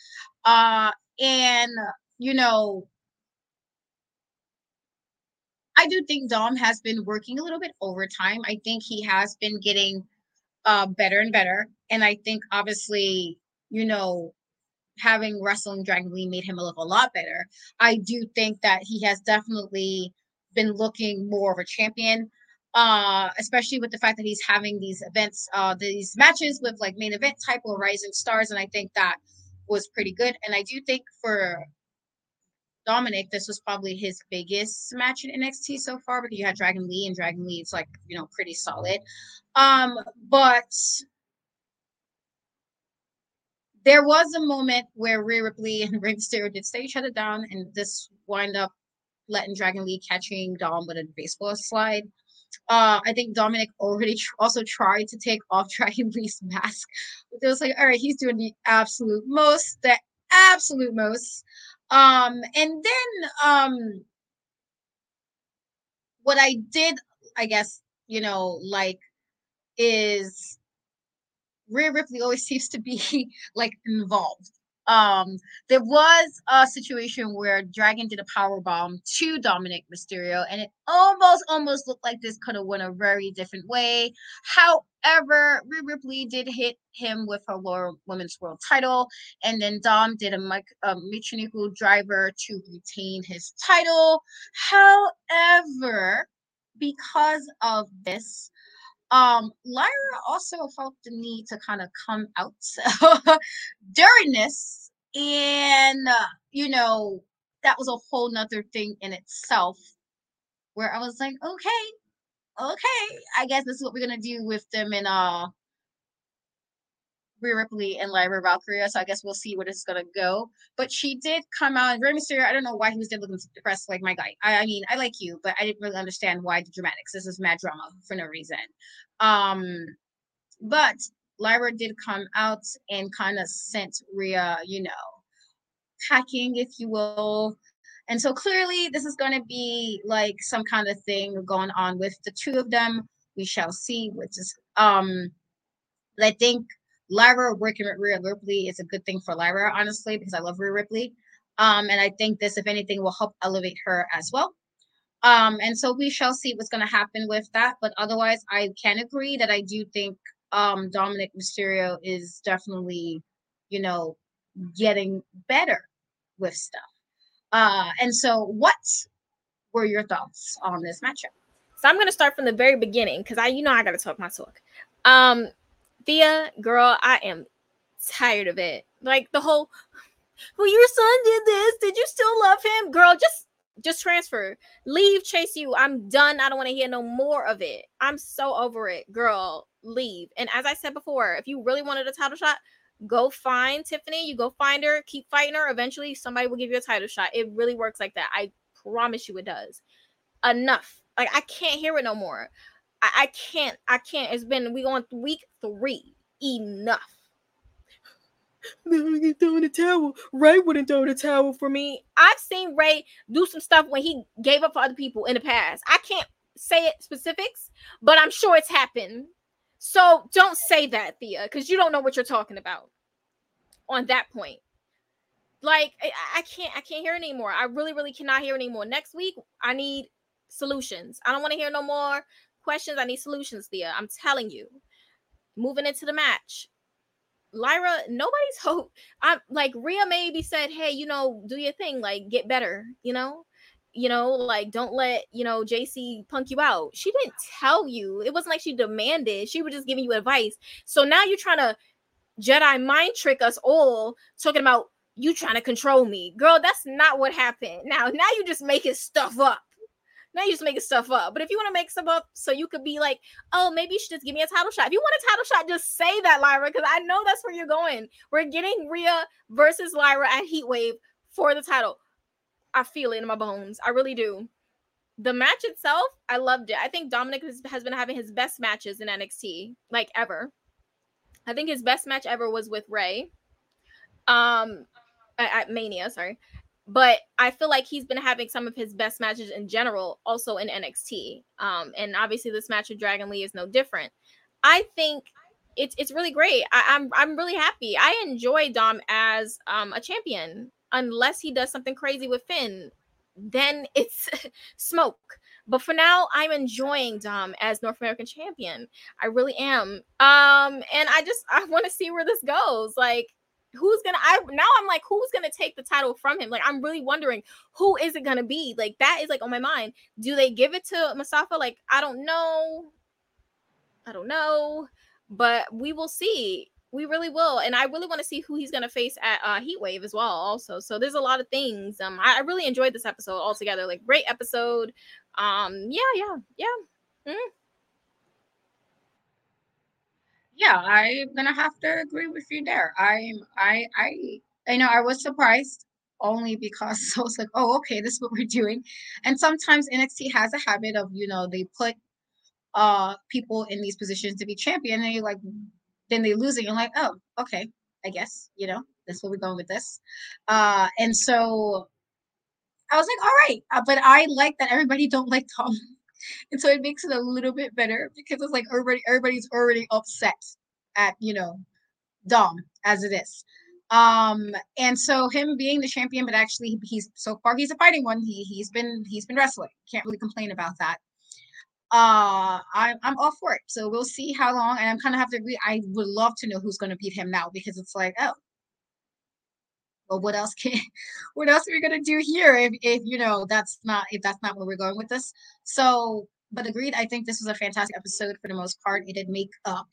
Uh and you know I do think Dom has been working a little bit overtime. I think he has been getting uh, better and better. And I think obviously, you know, having wrestling Dragon Lee made him look a lot better. I do think that he has definitely been looking more of a champion. Uh, especially with the fact that he's having these events, uh, these matches with like main event type or rising stars, and I think that was pretty good. And I do think for Dominik, this was probably his biggest match in NXT so far because you had Dragon Lee and Dragon Lee, is like, you know, pretty solid. Um, but there was a moment where Rhea Ripley and Rey Mysterio did stay each other down, and this wind up letting Dragon Lee catching Dom with a baseball slide. Uh, I think Dominik already tr- also tried to take off Dragon Lee's mask. It was like, all right, he's doing the absolute most, the absolute most. Um, and then um, what I did, I guess, you know, like is Rhea Ripley always seems to be like involved um there was a situation where dragon did a power bomb to Dominik Mysterio and it almost almost looked like this could have went a very different way. However Rhea Ripley did hit him with her lower women's world title and then Dom did a, a Michinoku driver to retain his title. However because of this um, Lyra also felt the need to kind of come out during this, and uh, you know that was a whole nother thing in itself, where I was like, okay, okay, I guess this is what we're gonna do with them in uh Rhea Ripley and Lyra Valkyria, so I guess we'll see where it's gonna go. But she did come out, and Rey Mysterio. I don't know why he was there looking depressed, like my guy. I, I, mean, I like you, but I didn't really understand why the dramatics. This is mad drama for no reason. Um, but Lyra did come out and kind of sent Rhea, you know, packing, if you will. And so clearly, this is going to be like some kind of thing going on with the two of them. We shall see, which is, um, I think Lyra working with Rhea Ripley is a good thing for Lyra, honestly, because I love Rhea Ripley. Um, and I think this, if anything, will help elevate her as well. Um, and so we shall see what's going to happen with that. But otherwise, I can agree that I do think um, Dominik Mysterio is definitely, you know, getting better with stuff. Uh, and so, what were your thoughts on this matchup? So I'm gonna start from the very beginning because I, you know, I gotta talk my talk. Um, Thea, girl, I am tired of it. Like the whole, well, your son did this. Did you still love him, girl? Just just transfer. Leave Chase U. I'm done. I don't want to hear no more of it. I'm so over it, girl. Leave. And as I said before, if you really wanted a title shot, go find Tiffany. You go find her, keep fighting her. Eventually, somebody will give you a title shot. It really works like that. I promise you it does. Enough. Like I can't hear it no more. I, I can't. I can't. It's been we going week three. Enough. Then we throw in the towel. Rey wouldn't throw the towel for me. I've seen Rey do some stuff when he gave up for other people in the past. I can't say it specifics, but I'm sure it's happened. So don't say that, Thea, because you don't know what you're talking about on that point. Like I, I can't I can't hear anymore. I really, really cannot hear anymore. Next week, I need solutions. I don't want to hear no more questions. I need solutions, Thea. I'm telling you. Moving into the match. Lyra, nobody's hope. I'm like Rhea maybe said, Hey, you know, do your thing, like get better, you know, you know, like don't let you know JC punk you out. She didn't tell you. It wasn't like she demanded. She was just giving you advice. So now you're trying to Jedi mind trick us all, talking about you trying to control me, girl. That's not what happened. Now, now you're just making stuff up. Now you just making stuff up. But if you want to make stuff up so you could be like, oh, maybe you should just give me a title shot. If you want a title shot, just say that, Lyra, because I know that's where you're going. We're getting Rhea versus Lyra at Heatwave for the title. I feel it in my bones. I really do. The match itself, I loved it. I think Dominik has, been having his best matches in NXT, like ever. I think his best match ever was with Rey. Um at Mania, sorry but I feel like he's been having some of his best matches in general, also in NXT. Um, and obviously this match with Dragon Lee is no different. I think it's it's really great. I, am I'm, I'm really happy. I enjoy Dom as um, a champion, unless he does something crazy with Finn, then it's smoke. But for now, I'm enjoying Dom as North American champion. I really am. Um, and I just I want to see where this goes. Like who's gonna I now I'm like who's gonna take the title from him? Like I'm really wondering who is it gonna be? Like that is like on my mind. Do they give it to Mustafa? Like I don't know. I don't know, but we will see. We really will, and I really want to see who he's gonna face at uh, Heatwave as well. Also, so there's a lot of things. Um, I, I really enjoyed this episode altogether. Like great episode. Um, yeah, yeah, yeah. Mm yeah, I'm gonna have to agree with you there. I'm I I I know I was surprised only because I was like, oh, okay, this is what we're doing. And sometimes NXT has a habit of, you know, they put uh people in these positions to be champion, and you're like, then they lose it. You're like, oh, okay, I guess, you know, that's where we're going with this. Uh, and so I was like, all right, uh, but I like that everybody don't like Tom and so it makes it a little bit better because it's like everybody everybody's already upset at you know Dom as it is. Um, and so him being the champion, but actually he's so far he's a fighting one. He he's been he's been wrestling. Can't really complain about that. Uh, I'm I'm all for it. So we'll see how long. And I'm kind of have to agree. I would love to know who's going to beat him now because it's like, oh, well, what else can what else are we gonna do here if, if you know that's not if that's not where we're going with this? So, but agreed, I think this was a fantastic episode for the most part. It did make up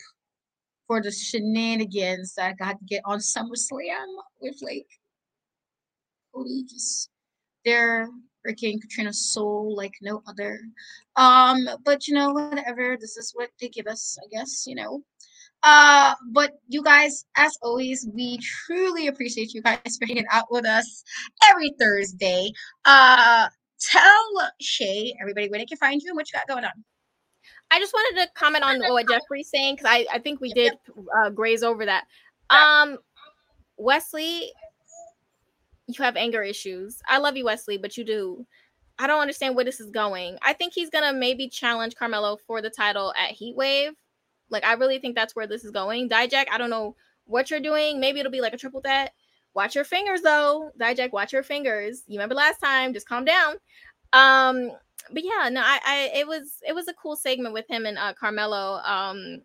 for the shenanigans that got to get on SummerSlam with like Cody just there freaking Catrina soul like no other. Um, but you know, whatever, this is what they give us, I guess, you know. Uh, but you guys, as always, we truly appreciate you guys for hanging out with us every Thursday. Uh, tell Shay, everybody, where they can find you and what you got going on. I just wanted to comment on what Jeffrey's saying because I, I think we did uh, graze over that. Um, Wes Lee, you have anger issues. I love you, Wes Lee, but you do. I don't understand where this is going. I think he's gonna maybe challenge Carmelo for the title at Heat Wave. Like I really think that's where this is going. Dijak, I don't know what you're doing. Maybe it'll be like a triple threat. Watch your fingers though. Dijak, watch your fingers. You remember last time, just calm down. Um, but yeah, no, I, I it was it was a cool segment with him and uh Carmelo um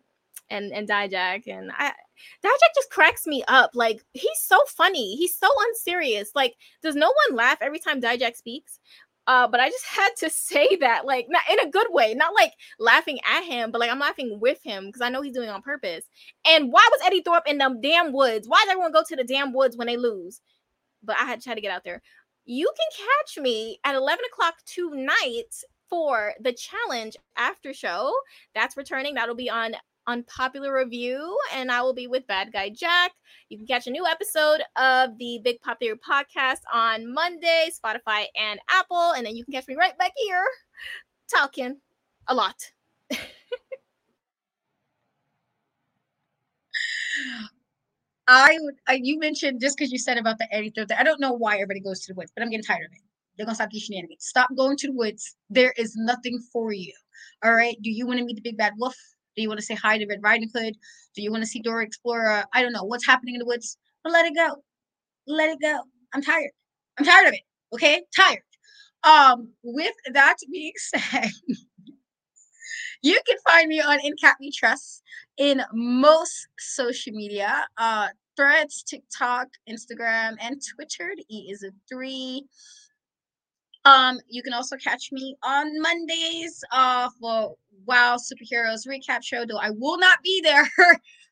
and and Dijak and I Dijak just cracks me up. Like he's so funny. He's so unserious. Like does no one laugh every time Dijak speaks? Uh, but I just had to say that, like, not in a good way, not like laughing at him, but like I'm laughing with him because I know he's doing on purpose. And why was Eddy Thorpe in them damn woods? Why does everyone go to the damn woods when they lose? But I had to try to get out there. You can catch me at 11 o'clock tonight for the challenge after show. That's returning. That'll be on unpopular review, and I will be with Bad Guy Jack. You can catch a new episode of the Big Popular podcast on Monday, Spotify and Apple, and then you can catch me right back here talking a lot. I. I, you mentioned just because you said about the Eddy Thorpe. I don't know why everybody goes to the woods, but I'm getting tired of it. They're gonna stop these shenanigans. Stop going to the woods. There is nothing for you. All right. Do you want to meet the big bad wolf? Do you want to say hi to Red Riding Hood? Do you want to see Dora Explorer? I don't know what's happening in the woods, but let it go. Let it go. I'm tired. I'm tired of it. Okay, tired. Um, with that being said, you can find me on In Cat We Trust in most social media. Uh, Threads, TikTok, Instagram, and Twitter. The E is a three. Um, you can also catch me on Mondays uh, for WoW Superheroes recap show, though I will not be there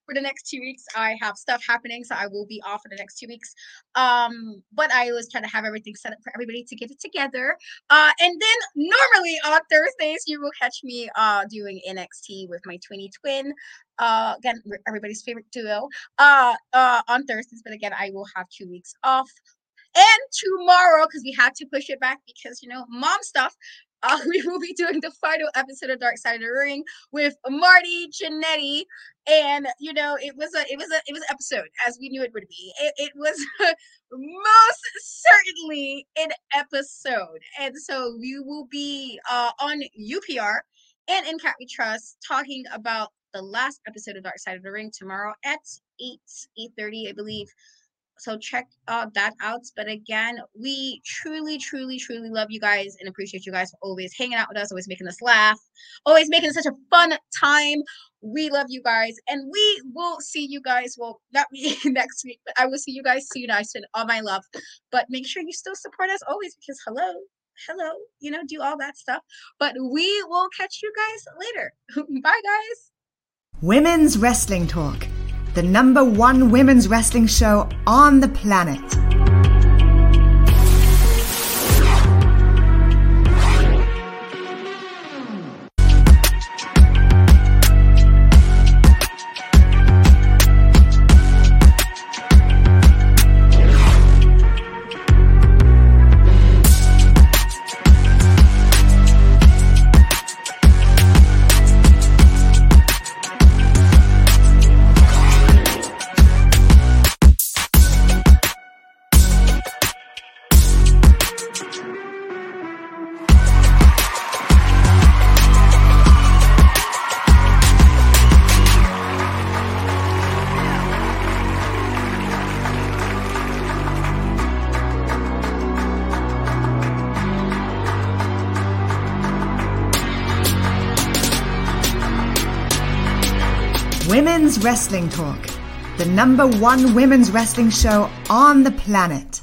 for the next two weeks. I have stuff happening, so I will be off for the next two weeks. Um, but I always try to have everything set up for everybody to get it together. Uh, and then normally on Thursdays, you will catch me uh doing NXT with my twinny twin. Uh, again, everybody's favorite duo. Uh, uh, on Thursdays, but again, I will have two weeks off and tomorrow because we had to push it back because you know mom stuff uh, we will be doing the final episode of Dark Side of the Ring with Marty Jannetty, and you know it was a it was a it was an episode as we knew it would be. It, it was most certainly an episode, and so we will be uh, on UPR and in Cat We Trust talking about the last episode of Dark Side of the Ring tomorrow at eight eight thirty, I believe so check uh, that out but again we truly truly truly love you guys and appreciate you guys for always hanging out with us always making us laugh always making such a fun time. We love you guys and we will see you guys well not me next week but i will see you guys soon. I send all my love but make sure you still support us always because hello hello you know do all that stuff but we will catch you guys later. Bye guys. Women's Wrestling Talk the number one women's wrestling show on the planet. Number one women's wrestling show on the planet.